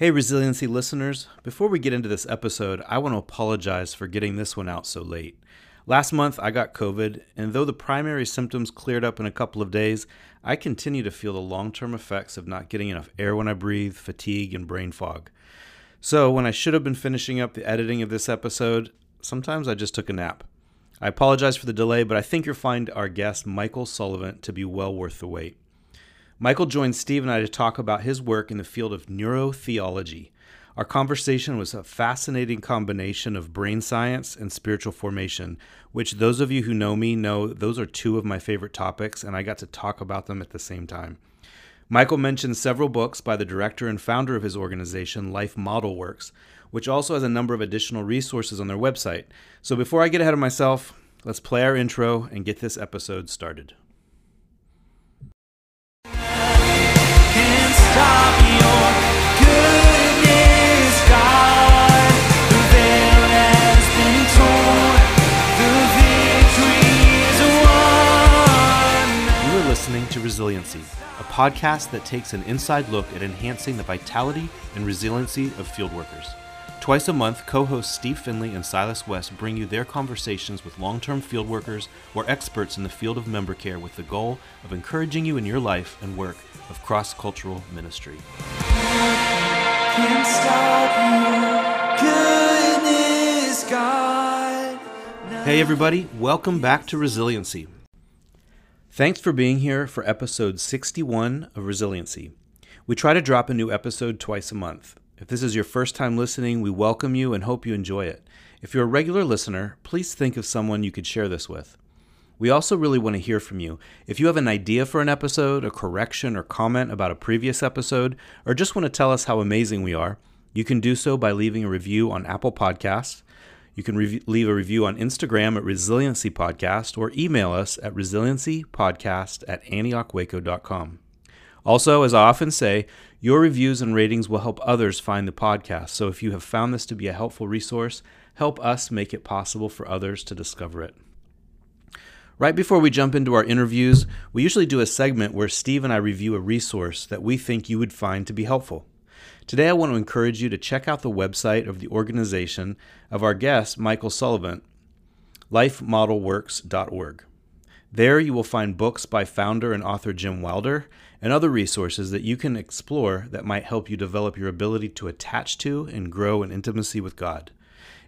Hey, Resiliency listeners. Before we get into this episode, I want to apologize for getting this one out so late. Last month, I got COVID, and though the primary symptoms cleared up in a couple of days, I continue to feel the long term effects of not getting enough air when I breathe, fatigue, and brain fog. So, when I should have been finishing up the editing of this episode, sometimes I just took a nap. I apologize for the delay, but I think you'll find our guest, Michael Sullivan, to be well worth the wait. Michael joined Steve and I to talk about his work in the field of neurotheology. Our conversation was a fascinating combination of brain science and spiritual formation, which those of you who know me know those are two of my favorite topics, and I got to talk about them at the same time. Michael mentioned several books by the director and founder of his organization, Life Model Works, which also has a number of additional resources on their website. So before I get ahead of myself, let's play our intro and get this episode started. To Resiliency, a podcast that takes an inside look at enhancing the vitality and resiliency of field workers. Twice a month, co hosts Steve Finley and Silas West bring you their conversations with long term field workers or experts in the field of member care with the goal of encouraging you in your life and work of cross cultural ministry. Can't stop goodness, God. Hey, everybody, welcome back to Resiliency. Thanks for being here for episode 61 of Resiliency. We try to drop a new episode twice a month. If this is your first time listening, we welcome you and hope you enjoy it. If you're a regular listener, please think of someone you could share this with. We also really want to hear from you. If you have an idea for an episode, a correction, or comment about a previous episode, or just want to tell us how amazing we are, you can do so by leaving a review on Apple Podcasts. You can rev- leave a review on Instagram at Resiliency Podcast or email us at resiliencypodcast at antiochwaco.com. Also, as I often say, your reviews and ratings will help others find the podcast. So if you have found this to be a helpful resource, help us make it possible for others to discover it. Right before we jump into our interviews, we usually do a segment where Steve and I review a resource that we think you would find to be helpful. Today, I want to encourage you to check out the website of the organization of our guest, Michael Sullivan, lifemodelworks.org. There, you will find books by founder and author Jim Wilder and other resources that you can explore that might help you develop your ability to attach to and grow in intimacy with God.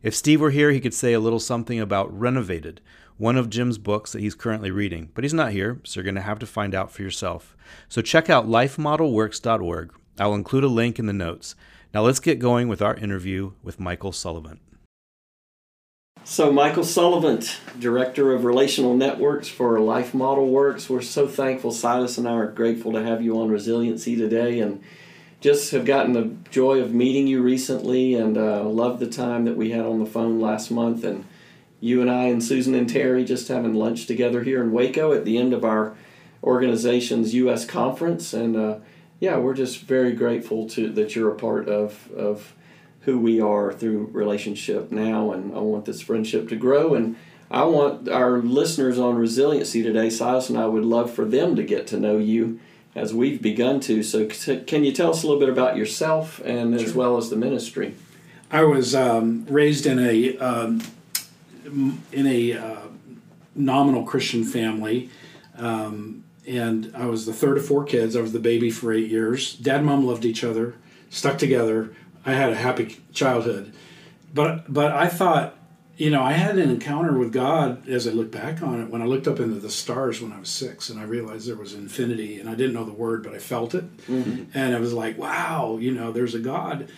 If Steve were here, he could say a little something about Renovated, one of Jim's books that he's currently reading, but he's not here, so you're going to have to find out for yourself. So check out lifemodelworks.org. I'll include a link in the notes. Now let's get going with our interview with Michael Sullivan. So, Michael Sullivan, Director of Relational Networks for Life Model Works, we're so thankful. Silas and I are grateful to have you on Resiliency today and just have gotten the joy of meeting you recently and uh, love the time that we had on the phone last month. And you and I and Susan and Terry just having lunch together here in Waco at the end of our organization's U.S. conference. And uh, yeah, we're just very grateful to that you're a part of, of who we are through relationship now, and I want this friendship to grow. And I want our listeners on resiliency today, Silas and I would love for them to get to know you as we've begun to. So, can you tell us a little bit about yourself and as well as the ministry? I was um, raised in a um, in a uh, nominal Christian family. Um, and I was the third of four kids. I was the baby for eight years. Dad and mom loved each other, stuck together. I had a happy childhood, but but I thought, you know, I had an encounter with God as I look back on it when I looked up into the stars when I was six, and I realized there was infinity, and I didn't know the word, but I felt it, mm-hmm. and I was like, wow, you know, there's a God,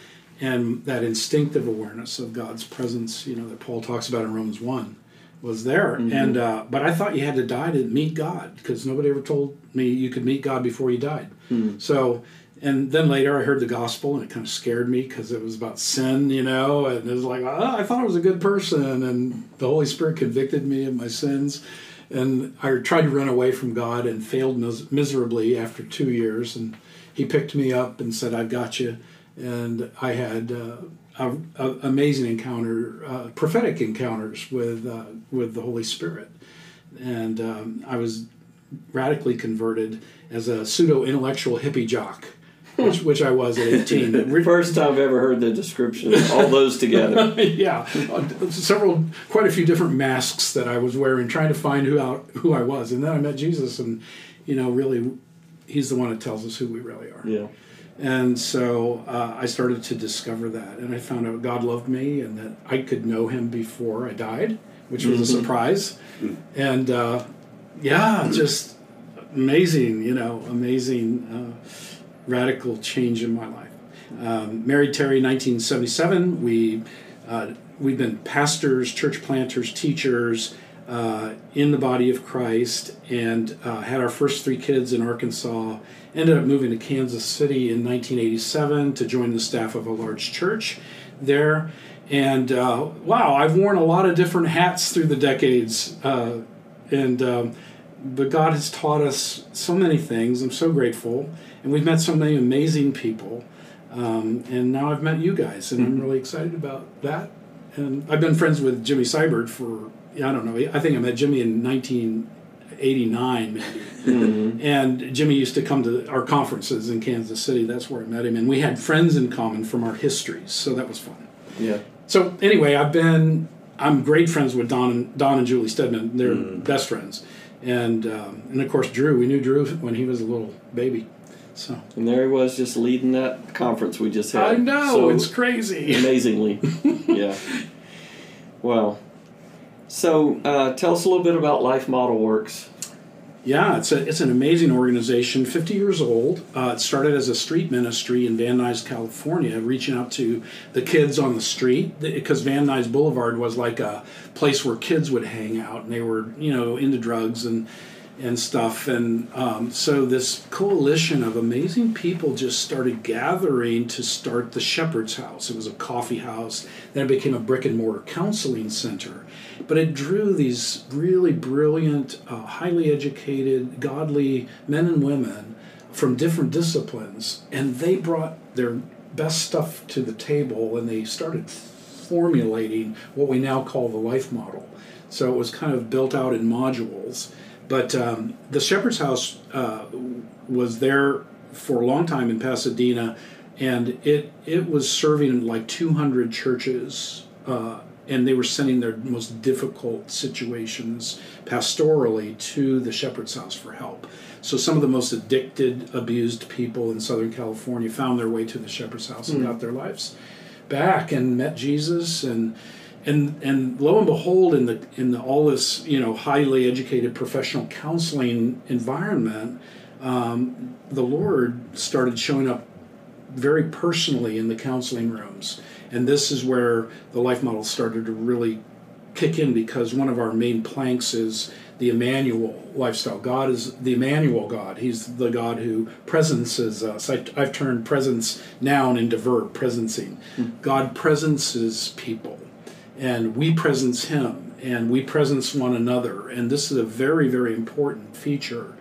and that instinctive awareness of God's presence, you know, that Paul talks about in Romans one, was there, mm-hmm. and uh, but I thought you had to die to meet God because nobody ever told me you could meet God before you died, mm-hmm. so and then later I heard the gospel and it kind of scared me because it was about sin, you know, and it was like, oh, I thought I was a good person, and the Holy Spirit convicted me of my sins. And I tried to run away from God and failed mis- miserably after two years. And He picked me up and said, I've got you. And I had uh, amazing encounter, uh, prophetic encounters with, uh, with the Holy Spirit. And um, I was radically converted as a pseudo intellectual hippie jock which, which I was at 18. But First time I've ever heard the description. All those together. yeah, uh, several, quite a few different masks that I was wearing, trying to find who out who I was, and then I met Jesus, and you know, really, He's the one that tells us who we really are. Yeah. And so uh, I started to discover that, and I found out God loved me, and that I could know Him before I died, which was a surprise. And uh, yeah, just amazing, you know, amazing, uh, radical change in my life. Um, married Terry, 1977. We uh, we've been pastors, church planters, teachers uh, in the body of Christ, and uh, had our first three kids in Arkansas. Ended up moving to Kansas City in 1987 to join the staff of a large church there. And uh, wow, I've worn a lot of different hats through the decades, uh, and um, but God has taught us so many things. I'm so grateful, and we've met so many amazing people. Um, and now I've met you guys, and I'm really excited about that. And I've been friends with Jimmy Seibert for I don't know. I think I met Jimmy in 1989, maybe. And Jimmy used to come to our conferences in Kansas City. That's where I met him, and we had friends in common from our histories, so that was fun. Yeah. So anyway, I've been I'm great friends with Don and Don and Julie Stedman. They're best friends, and um, and of course Drew. We knew Drew when he was a little baby. So And there he was just leading that conference we just had. I know So it's crazy. amazingly. yeah. Well, so uh, tell us a little bit about Life Model Works. Yeah, it's a it's an amazing organization. Fifty years old. Uh, it started as a street ministry in Van Nuys, California, reaching out to the kids on the street because Van Nuys Boulevard was like a place where kids would hang out, and they were you know into drugs and and stuff. And um, so this coalition of amazing people just started gathering to start the Shepherd's House. It was a coffee house. Then it became a brick and mortar counseling center. But it drew these really brilliant, uh, highly educated, godly men and women from different disciplines, and they brought their best stuff to the table and they started formulating what we now call the life model. So it was kind of built out in modules. But um, the Shepherd's House uh, was there for a long time in Pasadena, and it it was serving like 200 churches, uh, and they were sending their most difficult situations pastorally to the Shepherd's House for help. So some of the most addicted, abused people in Southern California found their way to the Shepherd's House and got their lives back and met Jesus and and and lo and behold in the in the, all this you know highly educated professional counseling environment um, the lord started showing up very personally in the counseling rooms and this is where the life model started to really kick in because one of our main planks is the Emmanuel lifestyle. God is the Emmanuel God. He's the God who presences us. I, I've turned presence noun into verb, presencing. God presences people, and we presence Him, and we presence one another. And this is a very, very important feature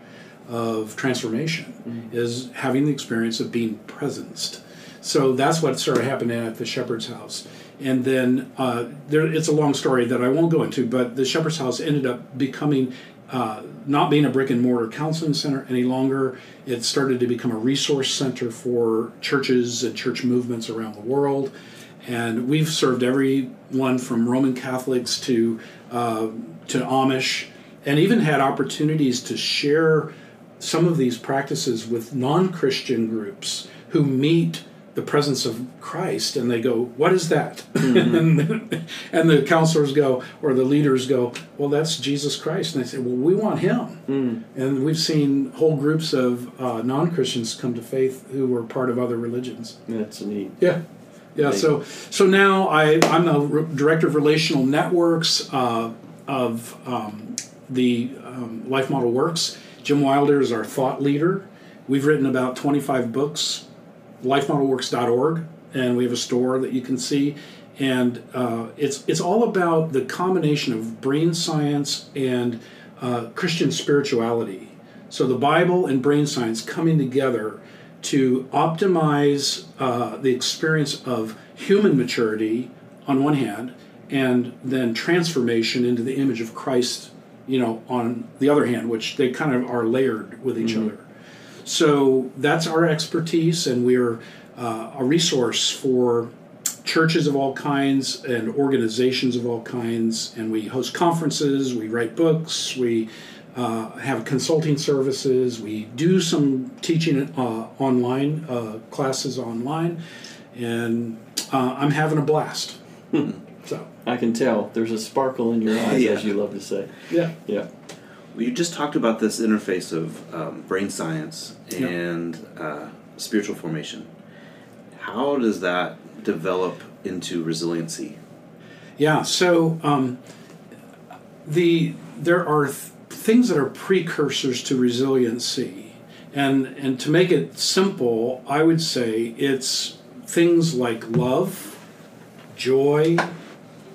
of transformation is having the experience of being presenced. So that's what started happening at the Shepherd's House. And then uh, there, it's a long story that I won't go into, but the Shepherd's House ended up becoming uh, not being a brick and mortar counseling center any longer. It started to become a resource center for churches and church movements around the world. And we've served everyone from Roman Catholics to uh, to Amish, and even had opportunities to share some of these practices with non-Christian groups who meet the presence of Christ and they go, What is that? and, and the counselors go, or the leaders go, Well, that's Jesus Christ. And they say, Well, we want him. And we've seen whole groups of uh, non Christians come to faith who were part of other religions. That's neat. Yeah. Yeah, so so now I, I'm the re- director of relational networks uh, of um, the um, Life Model Works. Jim Wilder is our thought leader. We've written about 25 books, lifemodelworks.org, and we have a store that you can see. And uh, it's it's all about the combination of brain science and uh, Christian spirituality. So the Bible and brain science coming together to optimize uh, the experience of human maturity on one hand, and then transformation into the image of Christ, you know, on the other hand, which they kind of are layered with each other. So that's our expertise, and we're uh, a resource for churches of all kinds and organizations of all kinds. And we host conferences, we write books, we uh, have consulting services, we do some teaching uh, online, uh, classes online, and uh, I'm having a blast. so, I can tell. There's a sparkle in your eyes, Yeah. as you love to say. yeah. Yeah. Well, you just talked about this interface of um, brain science Yeah. and uh, spiritual formation. How does that develop into resiliency? Yeah, so um, the there are th- things that are precursors to resiliency, and and to make it simple, I would say it's things like love, joy,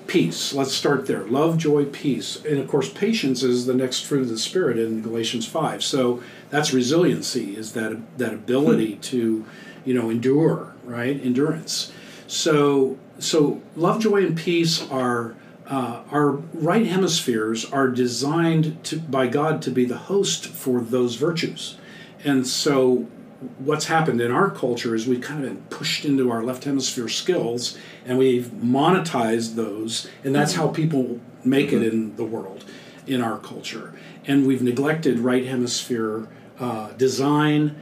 peace. Let's start there. Love, joy, peace, and of course, patience is the next fruit of the spirit in Galatians five. So that's resiliency is that that ability hmm. to, you know, endure, right? Endurance. So so love, joy, and peace are. Uh, our right hemispheres are designed to, by God to be the host for those virtues. And so, what's happened in our culture is we've kind of been pushed into our left hemisphere skills and we've monetized those, and that's how people make it in the world, in our culture. And we've neglected right hemisphere uh, design,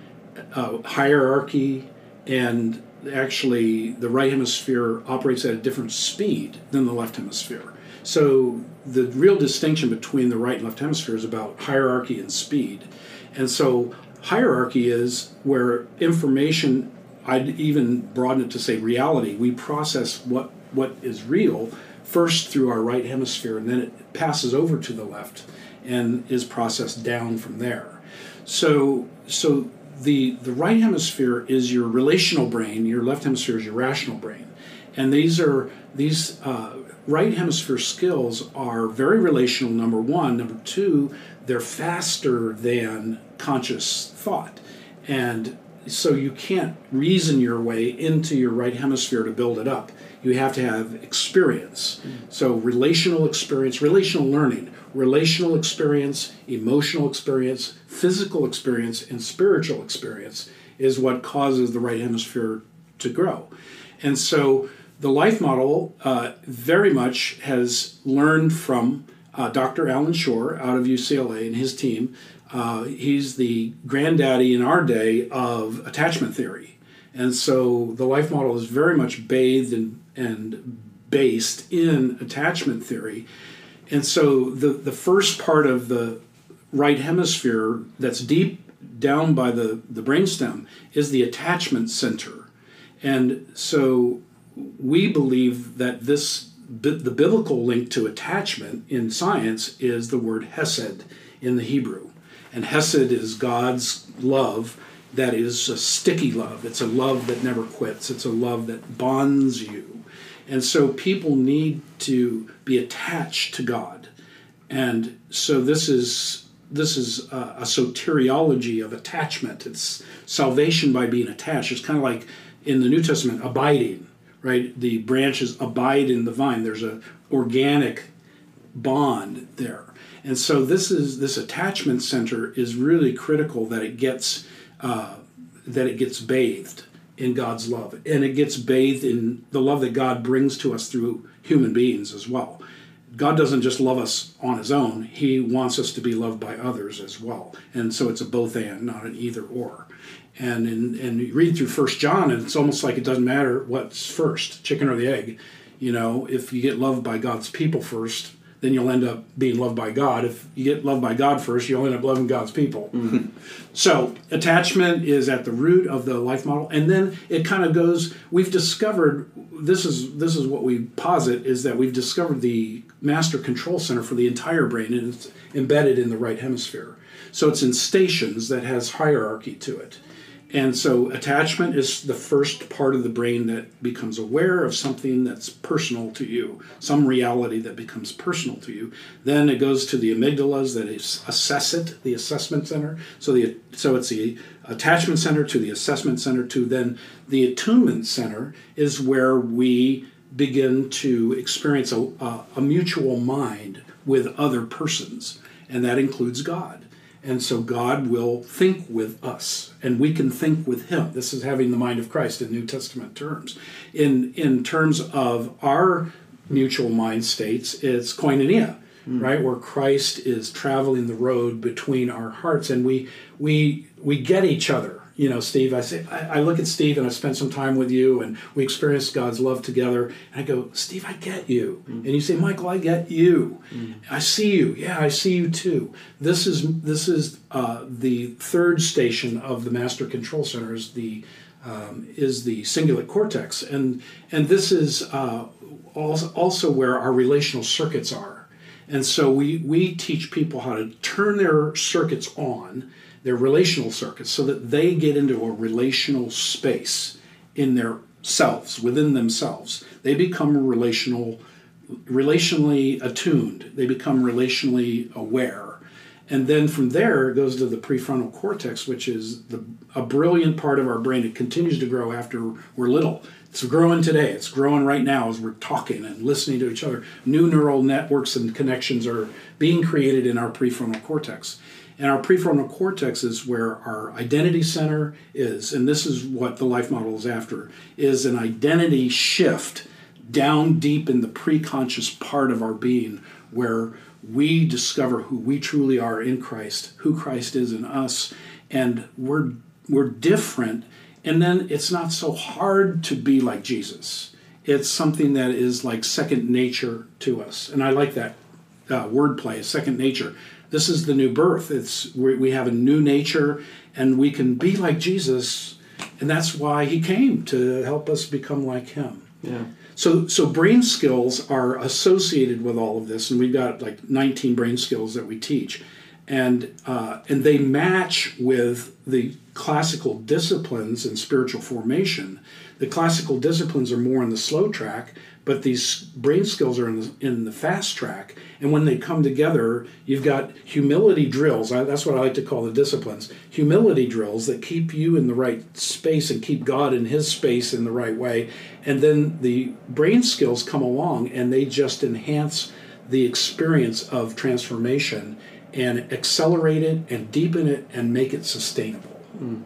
uh, hierarchy, and actually the right hemisphere operates at a different speed than the left hemisphere. So the real distinction between the right and left hemisphere is about hierarchy and speed. And so hierarchy is where information I'd even broaden it to say reality. We process what what is real first through our right hemisphere and then it passes over to the left and is processed down from there. So so the the right hemisphere is your relational brain, your left hemisphere is your rational brain. And these are these uh, right hemisphere skills are very relational number 1, number 2, they're faster than conscious thought. And so you can't reason your way into your right hemisphere to build it up. You have to have experience. So relational experience, relational learning, relational experience, emotional experience, physical experience, and spiritual experience is what causes the right hemisphere to grow. And so the life model uh, very much has learned from uh, Dr. Allan Schore out of UCLA and his team. Uh, he's the granddaddy in our day of attachment theory. And so the life model is very much bathed and, and based in attachment theory. And so the, the first part of the right hemisphere that's deep down by the, the brainstem is the attachment center. And so we believe that this the biblical link to attachment in science is the word hesed in the Hebrew. And hesed is God's love that is a sticky love. It's a love that never quits. It's a love that bonds you. And so people need to be attached to God. And so this is this is a, a soteriology of attachment. It's salvation by being attached. It's kind of like in the New Testament abiding, right? The branches abide in the vine. There's a organic bond there. And so this is this attachment center is really critical that it gets uh, that it gets bathed in God's love, and it gets bathed in the love that God brings to us through human beings as well. God doesn't just love us on his own, he wants us to be loved by others as well. And so it's a both and, not an either or. And in, and you read through First John, and it's almost like it doesn't matter what's first, chicken or the egg. You know, if you get loved by God's people first, then you'll end up being loved by God. If you get loved by God first, you'll end up loving God's people. Mm-hmm. So attachment is at the root of the life model, and then it kind of goes. We've discovered this is this is what we posit is that we've discovered the master control center for the entire brain, and it's embedded in the right hemisphere. So it's in stations that has hierarchy to it. And so attachment is the first part of the brain that becomes aware of something that's personal to you, some reality that becomes personal to you. Then it goes to the amygdalas that assess it, the assessment center. So the so it's the attachment center to the assessment center to then the attunement center is where we begin to experience a, a, a mutual mind with other persons, and that includes God. And so God will think with us, and we can think with Him. This is having the mind of Christ in New Testament terms. In in terms of our mutual mind states, it's koinonia, hmm. right, where Christ is traveling the road between our hearts, and we we we get each other. You know, Steve. I say I, I look at Steve, and I spent some time with you, and we experienced God's love together. And I go, Steve, I get you. And you say, Michael, I get you. I see you. Yeah, I see you too. This is this is uh, the third station of the master control center. Is the um, is the cingulate cortex, and and this is uh, also also where our relational circuits are. And so we we teach people how to turn their circuits on, their relational circuits, so that they get into a relational space in their selves, within themselves. They become relational, relationally attuned. They become relationally aware. And then from there it goes to the prefrontal cortex, which is the, a brilliant part of our brain. It continues to grow after we're little. It's growing today. It's growing right now as we're talking and listening to each other. New neural networks and connections are being created in our prefrontal cortex. And our prefrontal cortex is where our identity center is. And this is what the life model is after is an identity shift down deep in the preconscious part of our being where we discover who we truly are in Christ, who Christ is in us, and we're we're different and then it's not so hard to be like Jesus. It's something that is like second nature to us. And I like that uh, wordplay, second nature. This is the new birth. It's we, we have a new nature and we can be like Jesus and that's why he came to help us become like him. Yeah. So, so brain skills are associated with all of this, and we've got like 19 brain skills that we teach, and uh, and they match with the classical disciplines and spiritual formation. The classical disciplines are more in the slow track, but these brain skills are in the, in the fast track. And when they come together, you've got humility drills. I, that's what I like to call the disciplines. Humility drills that keep you in the right space and keep God in His space in the right way. And then the brain skills come along and they just enhance the experience of transformation and accelerate it and deepen it and make it sustainable. Hmm.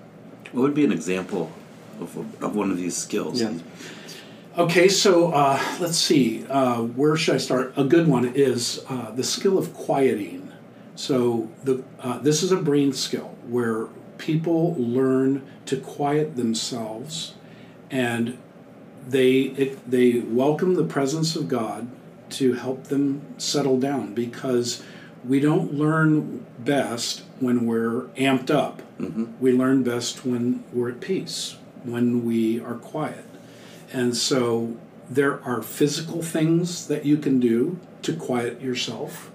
What would be an example of, of one of these skills? Yeah. Okay, so uh, let's see. Uh, where should I start? A good one is uh, the skill of quieting. So the uh, this is a brain skill where people learn to quiet themselves, and they it, they welcome the presence of God to help them settle down because we don't learn best when we're amped up. We learn best when we're at peace, when we are quiet. And so there are physical things that you can do to quiet yourself.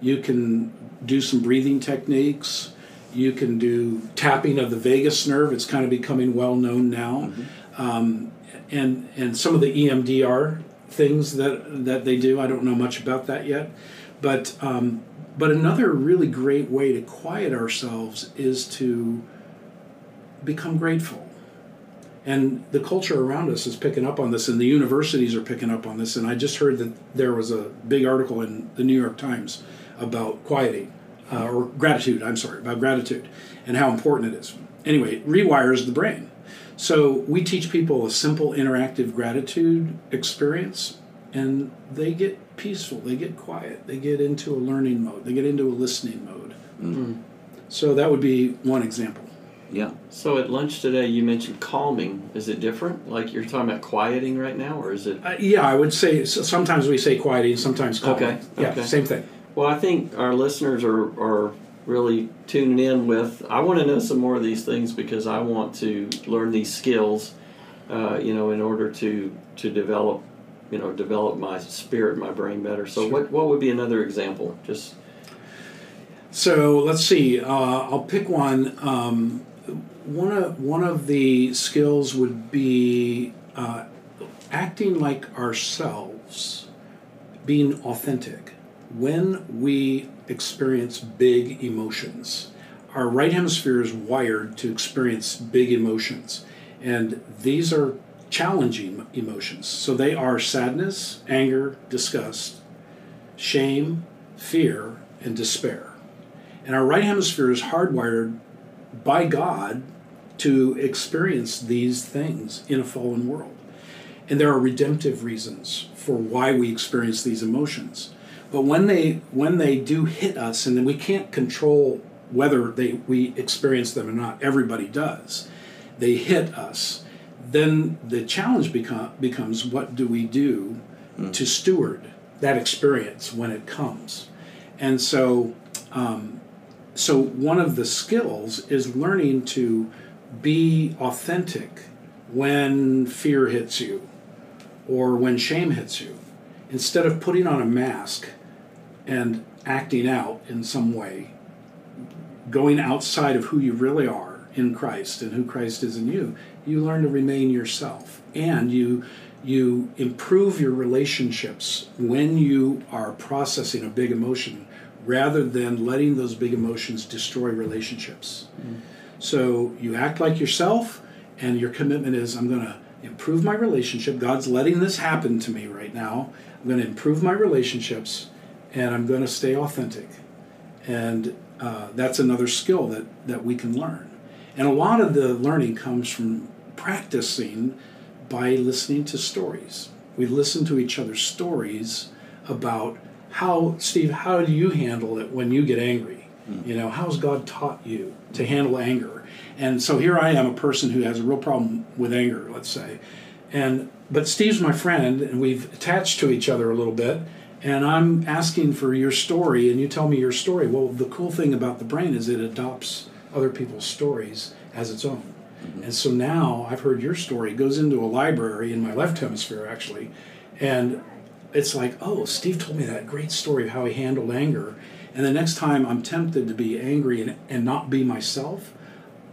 You can do some breathing techniques. You can do tapping of the vagus nerve. It's kind of becoming well known now. Um, and, and some of the EMDR things that, that they do, I don't know much about that yet. But, um, but another really great way to quiet ourselves is to become grateful and the culture around us is picking up on this and the universities are picking up on this. And i just heard that there was a big article in the new york times about quieting uh, or gratitude i'm sorry about gratitude and how important it is. Anyway it rewires the brain. So we teach people a simple interactive gratitude experience and they get peaceful they get quiet they get into a learning mode they get into a listening mode. So that would be one example Yeah. So at lunch today, you mentioned calming. Is it different? Like you're talking about quieting right now, or is it? Uh, yeah, I would say so sometimes we say quieting, sometimes calming. Okay, Yeah, okay. same thing. Well, I think our listeners are, are really tuning in with. I want to know some more of these things because I want to learn these skills. Uh, you know, in order to to develop, you know, develop my spirit, my brain better. So, Sure. what what would be another example? Just So let's see. Uh, I'll pick one. Um, one of one of the skills would be uh, acting like ourselves, being authentic. When we experience big emotions, our right hemisphere is wired to experience big emotions, and these are challenging emotions. So they are sadness, anger, disgust, shame, fear, and despair. And our right hemisphere is hardwired by God to experience these things in a fallen world. And there are redemptive reasons for why we experience these emotions. But when they when they do hit us and then we can't control whether they we experience them or not, everybody does. They hit us. Then the challenge become, becomes what do we do to steward that experience when it comes? And so um, so one of the skills is learning to be authentic when fear hits you or when shame hits you. Instead of putting on a mask and acting out in some way going outside of who you really are in Christ and who Christ is in you you learn to remain yourself. And you you improve your relationships when you are processing a big emotion rather than letting those big emotions destroy relationships. Mm. So you act like yourself, and your commitment is I'm going to improve my relationship. God's letting this happen to me right now. I'm going to improve my relationships, and I'm going to stay authentic. And uh, that's another skill that, that we can learn. And a lot of the learning comes from practicing by listening to stories. We listen to each other's stories about how, Steve, how do you handle it when you get angry? Mm. You know, how's God taught you to handle anger? And so here I am, a person who has a real problem with anger, let's say. And but Steve's my friend, and we've attached to each other a little bit. And I'm asking for your story, and you tell me your story. Well, the cool thing about the brain is it adopts other people's stories as its own. Mm-hmm. And so now I've heard your story. It goes into a library in my left hemisphere, actually. And it's like, oh, Steve told me that great story of how he handled anger. And the next time I'm tempted to be angry and, and not be myself,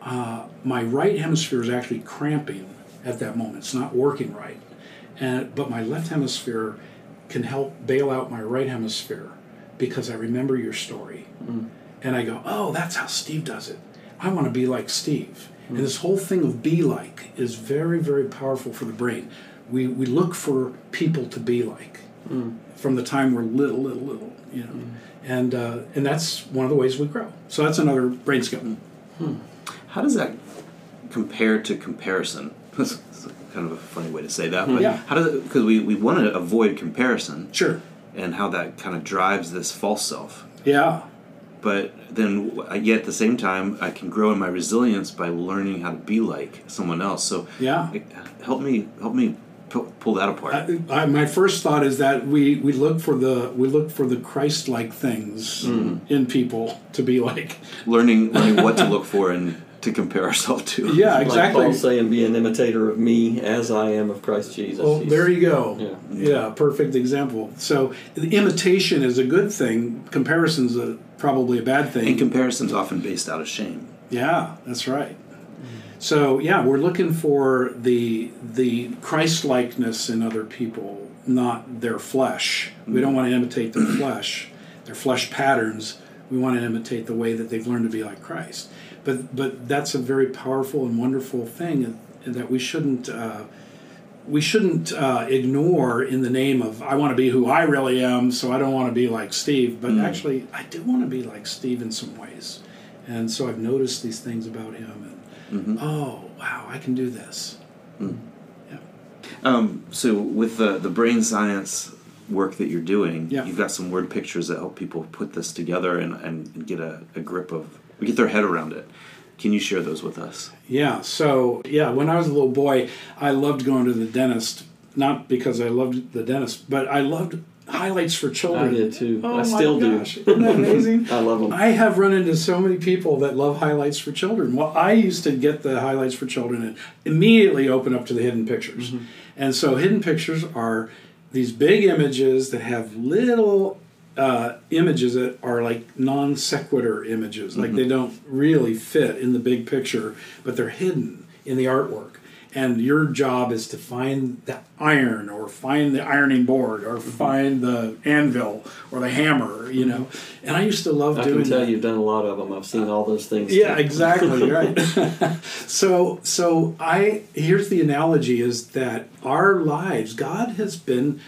uh, my right hemisphere is actually cramping at that moment. It's not working right. And, but my left hemisphere can help bail out my right hemisphere because I remember your story. Mm. And I go, oh, that's how Steve does it. I want to be like Steve. Mm. And this whole thing of be like is very, very powerful for the brain. We, we look for people to be like mm. from the time we're little, little, little, you know. And, uh, and that's one of the ways we grow. So that's another brain skill. Hmm. How does that compare to comparison? That's kind of a funny way to say that, but hmm. Yeah. how does it? Because we, we want to avoid comparison Sure. and how that kind of drives this false self. Yeah. But then, uh, yet at the same time, I can grow in my resilience by learning how to be like someone else. So, Yeah. help me, help me pu- pull that apart. I, I, my first thought is that we, we look for the we look for the Christ-like things mm-hmm. in people to be like. learning, learning what to look for and to compare ourselves to. Yeah, Like exactly. Paul saying, "Be an imitator of me as I am of Christ Jesus." Well, He's- there you go. Yeah. Yeah, perfect example. So the imitation is a good thing. Comparison's a, probably a bad thing. And comparison's often based out of shame. Yeah, that's right. So yeah, we're looking for the the Christ likeness in other people, not their flesh. We don't want to imitate their flesh, their flesh patterns. We want to imitate the way that they've learned to be like Christ. But but that's a very powerful and wonderful thing that we shouldn't. Uh, we shouldn't uh, ignore in the name of I want to be who I really am, so I don't want to be like Steve. But actually, I do want to be like Steve in some ways, and so I've noticed these things about him, and oh wow, I can do this. Yeah. Um, so with the the brain science work that you're doing, Yeah. you've got some word pictures that help people put this together and, and get a, a grip of get their head around it. Can you share those with us? Yeah, so yeah, when I was a little boy, I loved going to the dentist. Not because I loved the dentist, but I loved highlights for children. I did too. Oh I my still gosh, do. Isn't that amazing? I love them. I have run into so many people that love highlights for children. Well, I used to get the highlights for children and immediately open up to the hidden pictures. And so, hidden pictures are these big images that have little uh, images that are like non sequitur images, like they don't really fit in the big picture, but they're hidden in the artwork. And your job is to find the iron, or find the ironing board, or mm-hmm. find the anvil, or the hammer. You mm-hmm. know. And I used to love I doing. I can tell that. you've done a lot of them. I've seen all those things. Yeah, too. exactly right. so so I here's the analogy is that our lives God has been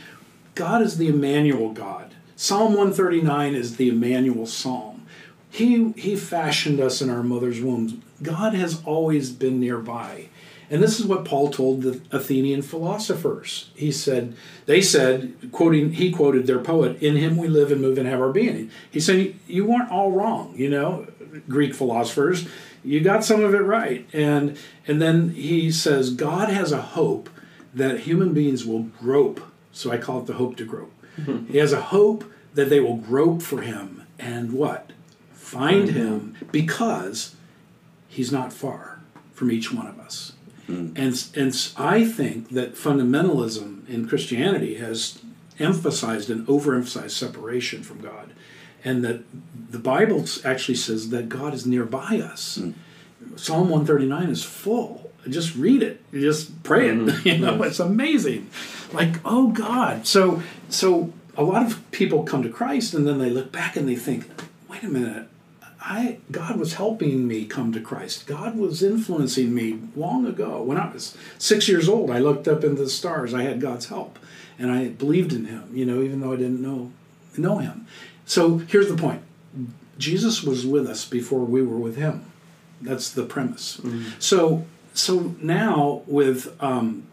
God is the Emmanuel God. Psalm 139 is the Emmanuel psalm. He he fashioned us in our mother's wombs. God has always been nearby. And this is what Paul told the Athenian philosophers. He said, they said, quoting, he quoted their poet, "In him we live and move and have our being." He said, "You weren't all wrong, you know, Greek philosophers. You got some of it right." And and then he says, God has a hope that human beings will grope. So I call it the hope to grope. He has a hope that they will grope for him and what? Find him because he's not far from each one of us. Mm. And, and I think that fundamentalism in Christianity has emphasized and overemphasized separation from God. And that the Bible actually says that God is nearby us. Mm. Psalm 139 is full. Just read it. Just pray it. Mm-hmm. You know, it's amazing. Like, oh God. So so a lot of people come to Christ and then they look back and they think, wait a minute, I God was helping me come to Christ. God was influencing me long ago. When I was six years old, I looked up into the stars. I had God's help, and I believed in Him. You know, even though I didn't know know Him. So here's the point: Jesus was with us before we were with Him. That's the premise. So so now with um,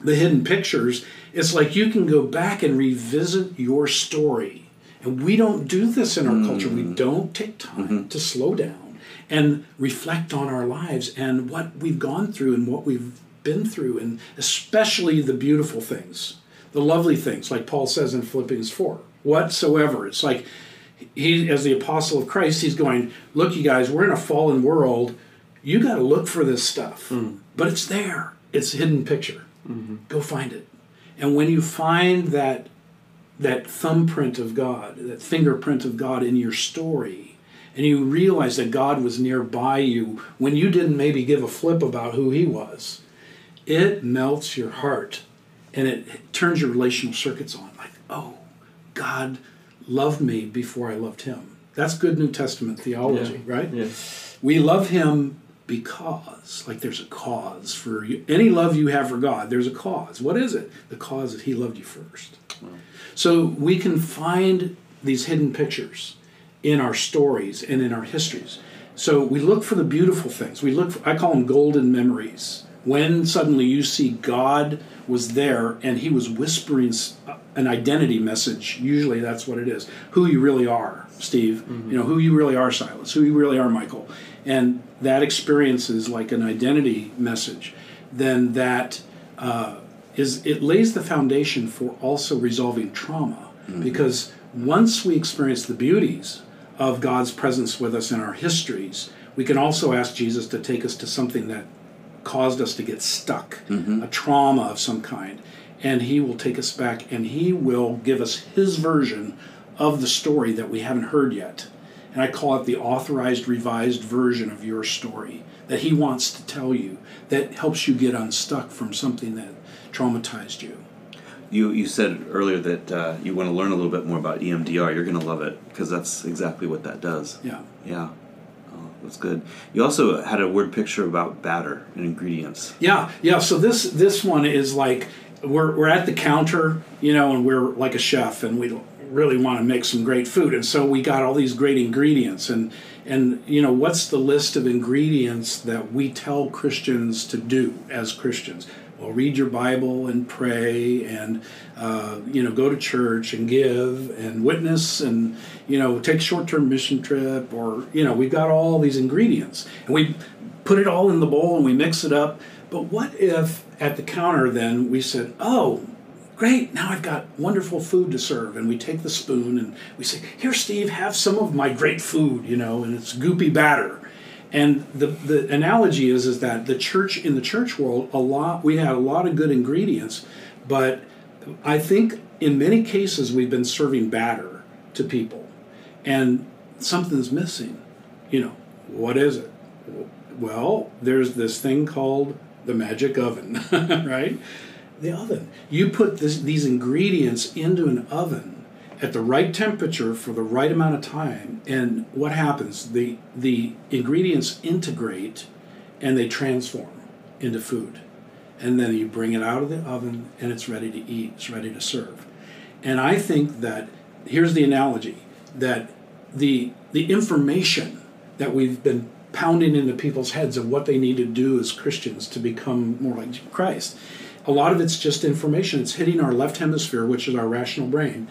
the hidden pictures, it's like you can go back and revisit your story. And we don't do this in our culture. We mm. don't take time mm-hmm. to slow down and reflect on our lives and what we've gone through and what we've been through, and especially the beautiful things, the lovely things, like Paul says in Philippians 4. Whatsoever. It's like he, as the apostle of Christ, he's going, Look, you guys, we're in a fallen world. You got to look for this stuff. Mm. But it's there, it's a hidden picture. Mm-hmm. Go find it. And when you find that that thumbprint of God, that fingerprint of God in your story, and you realize that God was nearby you when you didn't maybe give a flip about who He was, it melts your heart and it turns your relational circuits on. Like, oh, God loved me before I loved Him. That's good New Testament theology, right? Yeah. We love Him because, like, there's a cause for you. Any love you have for God, there's a cause. What is it? The cause is He loved you first. So we can find these hidden pictures in our stories and in our histories. So we look for the beautiful things. We look for, I call them golden memories. When suddenly you see God was there and he was whispering an identity message, usually that's what it is. Who you really are, Steve. You know, who you really are, Silas. Who you really are, Michael. And that experience is like an identity message. Then that uh, is it lays the foundation for also resolving trauma. Mm-hmm. Because once we experience the beauties of God's presence with us in our histories, we can also ask Jesus to take us to something that caused us to get stuck, mm-hmm. a trauma of some kind, and He will take us back and He will give us His version of the story that we haven't heard yet. And I call it the authorized, revised version of your story that He wants to tell you that helps you get unstuck from something that traumatized you. You you said earlier that uh, you want to learn a little bit more about EMDR. You're going to love it because that's exactly what that does. Yeah. Yeah. Oh, that's good. You also had a word picture about batter and ingredients. Yeah, yeah. So this this one is like we're we're at the counter, you know, and we're like a chef, and we really want to make some great food, and so we got all these great ingredients, and and you know, what's the list of ingredients that we tell Christians to do as Christians? Well, read your Bible and pray, and uh, you know, go to church and give and witness, and you know, take short-term mission trip, or you know, we've got all these ingredients, and we put it all in the bowl and we mix it up. But what if at the counter then we said, "Oh, great! Now I've got wonderful food to serve," and we take the spoon and we say, "Here, Steve, have some of my great food," you know, and it's goopy batter. And the, the analogy is is that the church in the church world, a lot we had a lot of good ingredients, but I think in many cases we've been serving batter to people, and something's missing. You know, what is it? Well, there's this thing called the magic oven, right? The oven. You put this, these ingredients into an oven at the right temperature for the right amount of time, and what happens? The the ingredients integrate and they transform into food. And then you bring it out of the oven and it's ready to eat, it's ready to serve. And I think that here's the analogy that the the information that we've been pounding into people's heads of what they need to do as Christians to become more like Christ. A lot of it's just information. It's hitting our left hemisphere, which is our rational brain,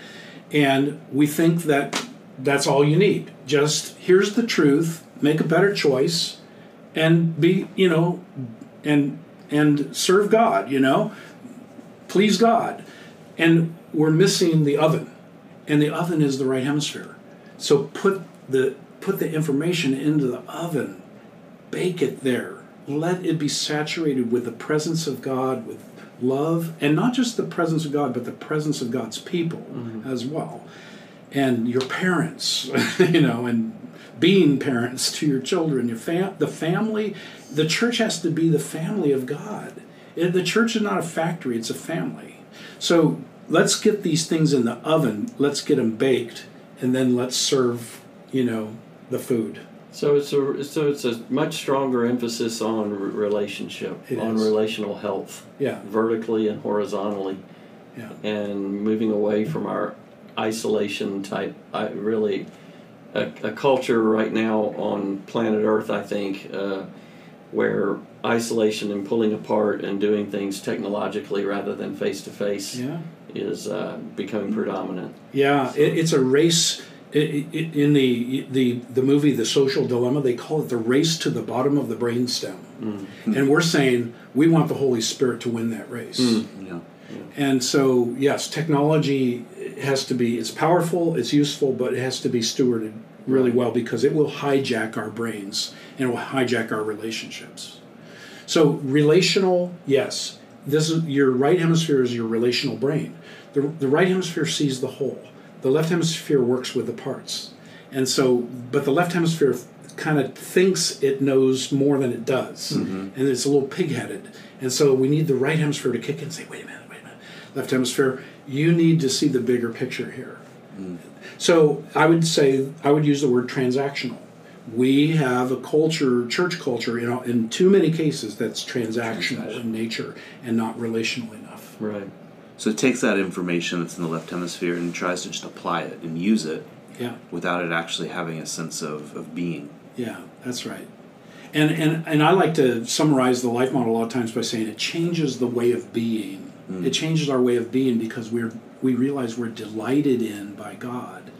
and we think that that's all you need. Just here's the truth, make a better choice, and be you know, and and serve God. You know, please God, and we're missing the oven, and the oven is the right hemisphere. So put the put the information into the oven, bake it there. Let it be saturated with the presence of God, with love, and not just the presence of God, but the presence of God's people mm-hmm. as well. And your parents, you know, and being parents to your children, your fam- the family, the church has to be the family of God. It- the church is not a factory, it's a family. So let's get these things in the oven, let's get them baked, and then let's serve, you know, the food. So it's a so it's a much stronger emphasis on relationship, It on is. relational health, Yeah, vertically and horizontally, yeah. and moving away from our isolation type. I really a, a culture right now on planet Earth, I think, uh, where isolation and pulling apart and doing things technologically rather than face to face is uh, becoming predominant. Yeah, it, it's a race. I i in the the the movie The Social Dilemma, they call it the race to the bottom of the brainstem, mm-hmm. and we're saying we want the Holy Spirit to win that race. Mm-hmm. Yeah. And so, yes, technology has to be. It's powerful, it's useful, but it has to be stewarded really well because it will hijack our brains and it will hijack our relationships. So, relational, yes. This is your right hemisphere is your relational brain. The, the right hemisphere sees the whole. The left hemisphere works with the parts. And so, but the left hemisphere kind of thinks it knows more than it does. Mm-hmm. And it's a little pig-headed. And so we need the right hemisphere to kick in and say, wait a minute, wait a minute. Left hemisphere, you need to see the bigger picture here. Mm. So I would say I would use the word transactional. We have a culture, church culture, you know, in too many cases that's transactional in nature and not relational enough. Right. So it takes that information that's in the left hemisphere and tries to just apply it and use it Yeah, without it actually having a sense of, of being. yeah, that's right. And and and I like to summarize the life model a lot of times by saying it changes the way of being. Mm. It changes our way of being because we're we realize we're delighted in by God.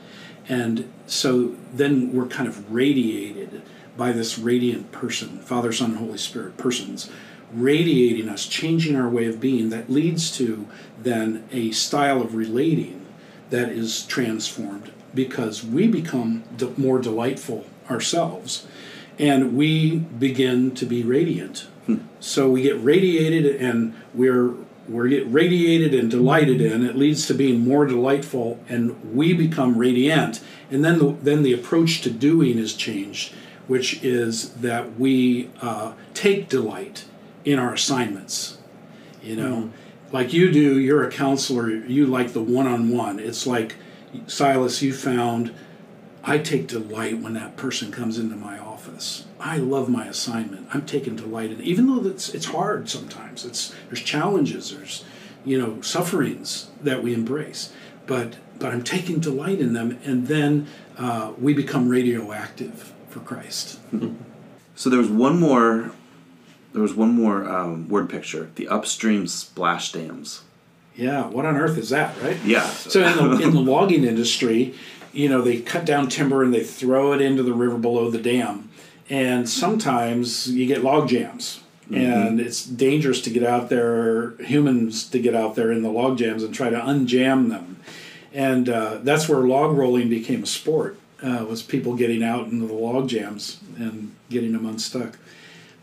And so then we're kind of radiated by this radiant person, Father, Son, and Holy Spirit, persons, radiating us, changing our way of being. That leads to then a style of relating that is transformed because we become de- more delightful ourselves and we begin to be radiant. So we get radiated and we're we get radiated and delighted in. It leads to being more delightful, and we become radiant. And then the, then the approach to doing is changed, which is that we uh, take delight in our assignments. You know, like you do. You're a counselor. You like the one-on-one. It's like Silas. You found. I take delight when that person comes into my office. I love my assignment. I'm taking delight in, it. even though it's it's hard sometimes. It's there's challenges. There's you know sufferings that we embrace, but but I'm taking delight in them, and then uh, we become radioactive for Christ. So there was one more. There was one more um, word picture: the upstream splash dams. Yeah, what on earth is that, right? Yeah. So in the, in the logging industry, you know, they cut down timber and they throw it into the river below the dam, and sometimes you get log jams. And it's dangerous to get out there, humans to get out there in the log jams and try to unjam them. And uh, that's where log rolling became a sport, uh, was people getting out into the log jams and getting them unstuck.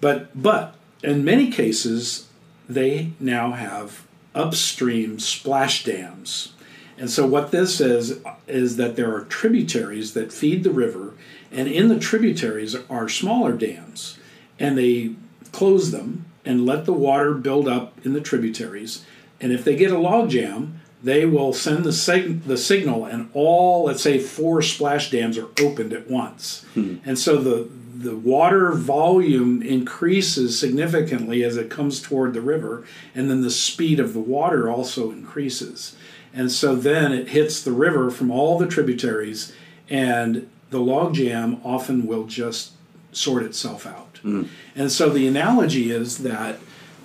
But but in many cases, they now have upstream splash dams. And so what this is is that there are tributaries that feed the river, and in the tributaries are smaller dams, and they close them and let the water build up in the tributaries. And if they get a log jam, they will send the, sig- the signal, and all, let's say, four splash dams are opened at once. Hmm. And so the, the water volume increases significantly as it comes toward the river, and then the speed of the water also increases. And so then it hits the river from all the tributaries, and the logjam often will just sort itself out. Hmm. And so the analogy is that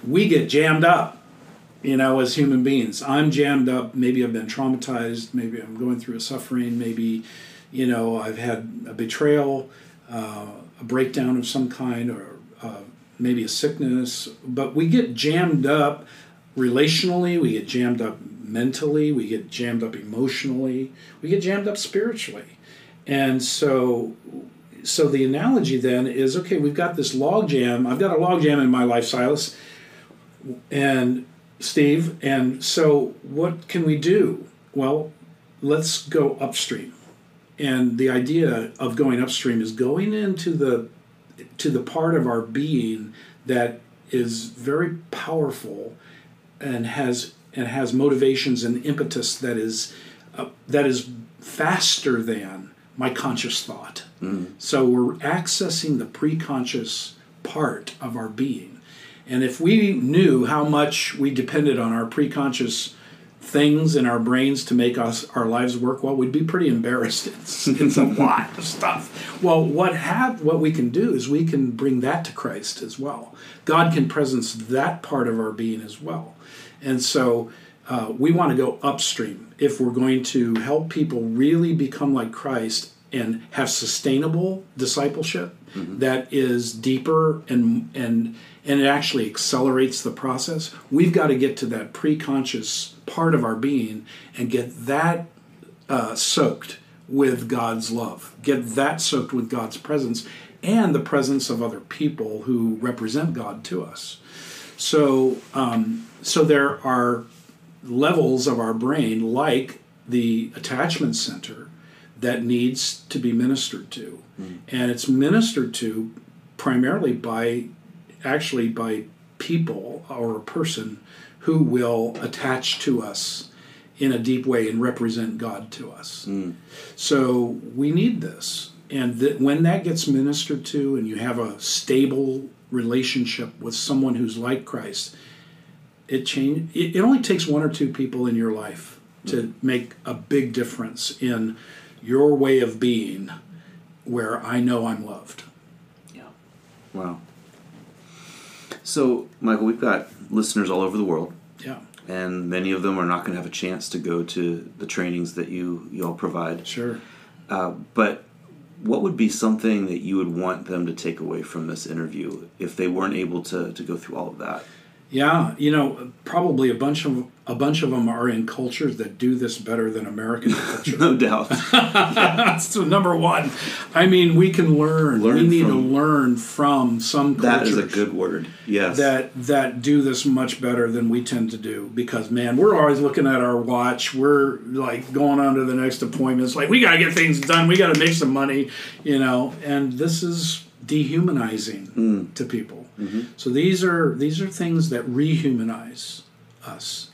we get jammed up, you know, as human beings. I'm jammed up. Maybe I've been traumatized. Maybe I'm going through a suffering. Maybe, you know, I've had a betrayal, uh, a breakdown of some kind, or uh, maybe a sickness. But we get jammed up relationally. We get jammed up mentally. We get jammed up emotionally. We get jammed up spiritually. And so so the analogy then is okay we've got this log jam i've got a log jam in my life silas and steve and so what can we do well let's go upstream and the idea of going upstream is going into the to the part of our being that is very powerful and has and has motivations and impetus that is uh, that is faster than my conscious thought. So we're accessing the preconscious part of our being. And if we knew how much we depended on our preconscious things in our brains to make us our lives work well, we'd be pretty embarrassed. It's, it's a lot of stuff. Well, what have what we can do is we can bring that to Christ as well. God can presence that part of our being as well. And so uh, we want to go upstream if we're going to help people really become like Christ and have sustainable discipleship that is deeper and and and it actually accelerates the process. We've got to get to that pre-conscious part of our being and get that uh, soaked with God's love. Get that soaked with God's presence and the presence of other people who represent God to us. So, um, so there are levels of our brain, like the attachment center, that needs to be ministered to, and it's ministered to primarily by, actually by people or a person who will attach to us in a deep way and represent God to us. Hmm. So we need this. And that when that gets ministered to and you have a stable relationship with someone who's like Christ, it change it, it only takes one or two people in your life to hmm. make a big difference in your way of being where I know I'm loved. Yeah. Wow. So, Michael, we've got listeners all over the world, Yeah. and many of them are not going to have a chance to go to the trainings that you you all provide. Sure. Uh, but what would be something that you would want them to take away from this interview if they weren't able to, to go through all of that? Yeah, you know, probably a bunch of a bunch of them are in cultures that do this better than American culture. No doubt. That's the number one. I mean, we can learn. we Learn need to learn from some that cultures is a good word. Yes. that that do this much better than we tend to do. Because man, we're always looking at our watch. We're like going on to the next appointment. It's like we got to get things done. We got to make some money, you know. And this is dehumanizing hmm. to people. So these are these are things that rehumanize us.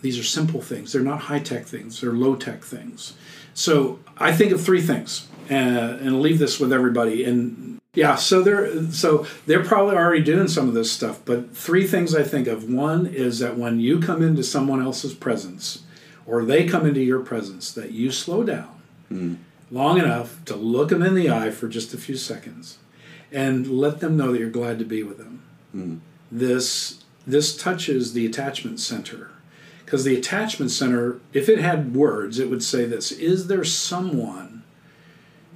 These are simple things. They're not high tech things. They're low tech things. So I think of three things, uh, and I'll leave this with everybody. And yeah, so they're so they're probably already doing some of this stuff. But three things I think of. One is that when you come into someone else's presence, or they come into your presence, that you slow down long enough to look them in the eye for just a few seconds, and let them know that you're glad to be with them. Hmm. This this touches the attachment center because the attachment center, if it had words, it would say this Is there someone,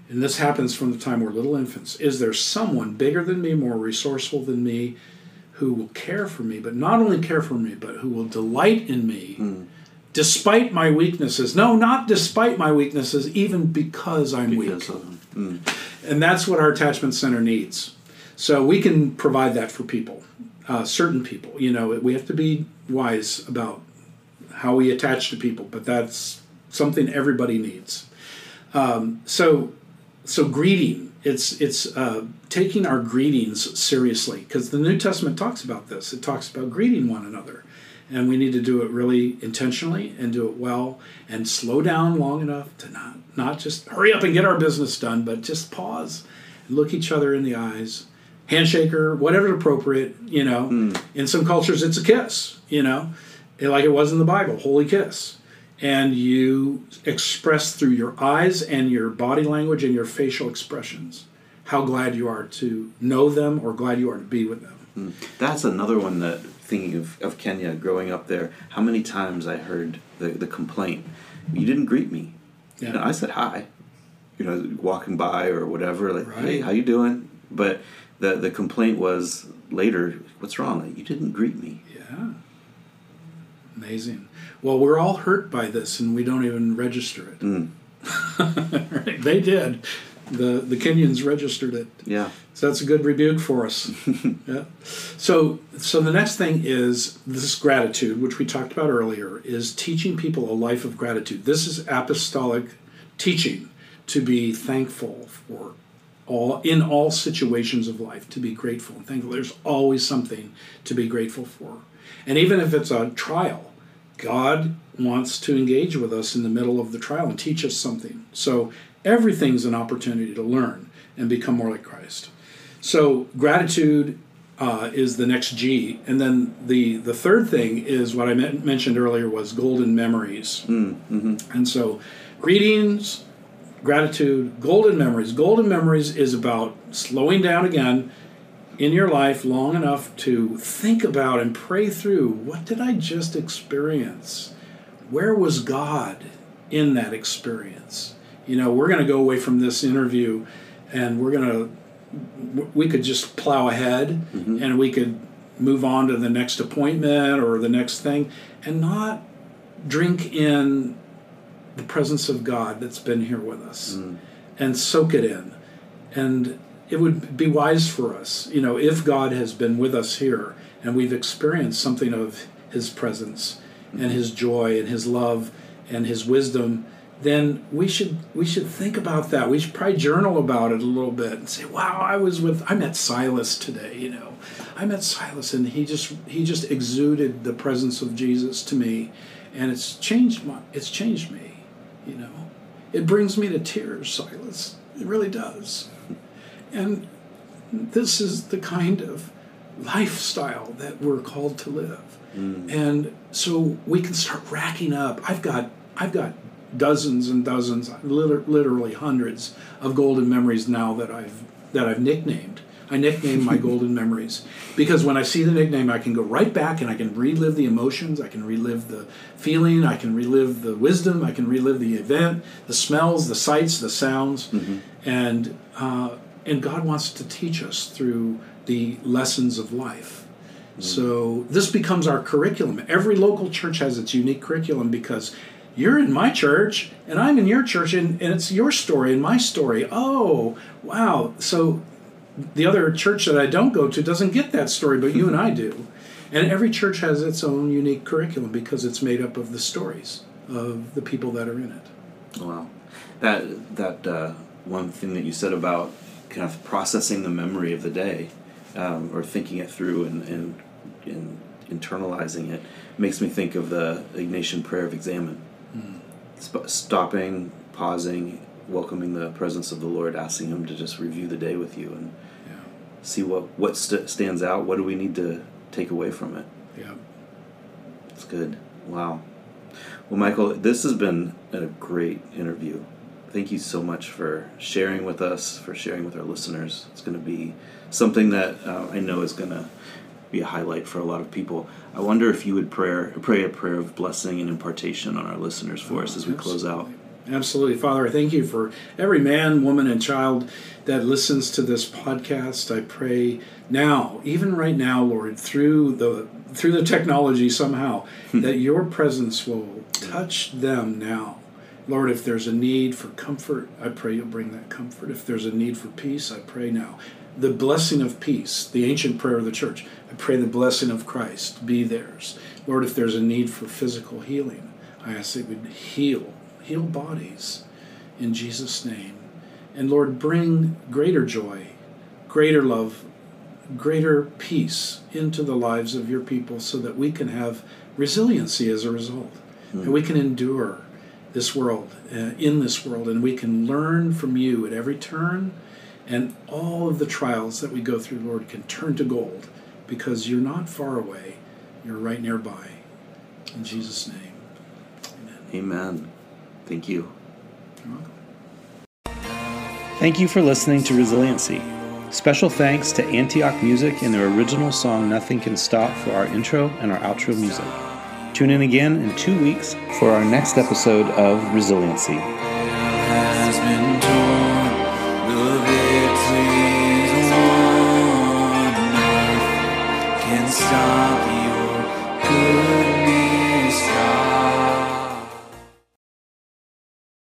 and this happens from the time we're little infants, is there someone bigger than me, more resourceful than me, who will care for me, but not only care for me, but who will delight in me hmm. Despite my weaknesses? No, not despite my weaknesses, even because I'm weak. Because of- mm, And that's what our attachment center needs. So we can provide that for people, uh, certain people. You know, we have to be wise about how we attach to people, but that's something everybody needs. Um, so, so greeting. It's it's uh, taking our greetings seriously because the New Testament talks about this. It talks about greeting one another, and we need to do it really intentionally and do it well and slow down long enough to not not just hurry up and get our business done, but just pause and look each other in the eyes, handshaker, whatever's appropriate. You know, hmm. in some cultures it's a kiss. You know, like it was in the Bible, holy kiss. and you express through your eyes and your body language and your facial expressions how glad you are to know them or glad you are to be with them. Hmm. That's another one that thinking of, of Kenya growing up there, how many times I heard the, the complaint, you didn't greet me. Yeah. You know, I said hi. You know, walking by or whatever, like, hey, how you doing? But the the complaint was later, what's wrong? Like, you didn't greet me. Yeah. Amazing. Well, we're all hurt by this and we don't even register it. Mm. Right, they did. The the Kenyans registered it. Yeah. So that's a good rebuke for us. yeah. So so the next thing is this gratitude, which we talked about earlier, is teaching people a life of gratitude. This is apostolic teaching to be thankful for all in all situations of life, to be grateful and thankful. There's always something to be grateful for. And even if it's a trial, God wants to engage with us in the middle of the trial and teach us something. So everything's an opportunity to learn and become more like Christ. So gratitude uh, is the next G, and then the the third thing is what I men- mentioned earlier was golden memories. And so, greetings, gratitude, golden memories. Golden memories is about slowing down again in your life long enough to think about and pray through what did I just experience? Where was God in that experience? You know, we're going to go away from this interview and we're going to we could just plow ahead mm-hmm. and we could move on to the next appointment or the next thing and not drink in the presence of God that's been here with us mm. and soak it in. And it would be wise for us, you know, if God has been with us here and we've experienced something of His presence and mm-hmm. His joy and His love and His wisdom, then we should we should think about that. We should probably journal about it a little bit and say, "Wow, I was with I met Silas today." You know, I met Silas and he just he just exuded the presence of Jesus to me, and it's changed my it's changed me. You know, it brings me to tears, Silas. It really does. And this is the kind of lifestyle that we're called to live. Mm. And so we can start racking up. I've got I've got dozens and dozens, literally hundreds of golden memories now that I've that I've nicknamed. I nickname my golden memories because when I see the nickname, I can go right back and I can relive the emotions, I can relive the feeling, I can relive the wisdom, I can relive the event, the smells, the sights, the sounds, and uh, and God wants to teach us through the lessons of life. So this becomes our curriculum. Every local church has its unique curriculum because you're in my church and I'm in your church and, and it's your story and my story. Oh, wow. So the other church that I don't go to doesn't get that story, but you and I do. And every church has its own unique curriculum because it's made up of the stories of the people that are in it. Wow, that that uh, one thing that you said about kind of processing the memory of the day, um, or thinking it through and, and and internalizing it, makes me think of the Ignatian prayer of examen. Sp- stopping, pausing, welcoming the presence of the Lord, asking Him to just review the day with you and Yeah. see what what st- stands out. What do we need to take away from it? Yeah. It's good. Wow. Well, Michael, this has been a great interview. Thank you so much for sharing with us, for sharing with our listeners. It's going to be something that uh, I know is going to be a highlight for a lot of people. I wonder if you would pray, pray a prayer of blessing and impartation on our listeners for us as we close out. Absolutely. Father, I thank you for every man, woman, and child that listens to this podcast. I pray now, even right now, Lord, through the through the technology somehow, hmm. that your presence will touch them now. Lord, if there's a need for comfort, I pray you'll bring that comfort. If there's a need for peace, I pray now. The blessing of peace, the ancient prayer of the church, I pray the blessing of Christ be theirs. Lord, if there's a need for physical healing, I ask that you would heal, heal bodies in Jesus' name. And Lord, bring greater joy, greater love, greater peace into the lives of your people so that we can have resiliency as a result. And we can endure this world, uh, in this world, and we can learn from you at every turn. And all of the trials that we go through, Lord, can turn to gold because you're not far away, you're right nearby. In Jesus' name, amen. Amen. Thank you. Thank you for listening to Resiliency. Special thanks to Antioch Music and their original song Nothing Can Stop for our intro and our outro music. Tune in again in two weeks for our next episode of Resiliency. Stop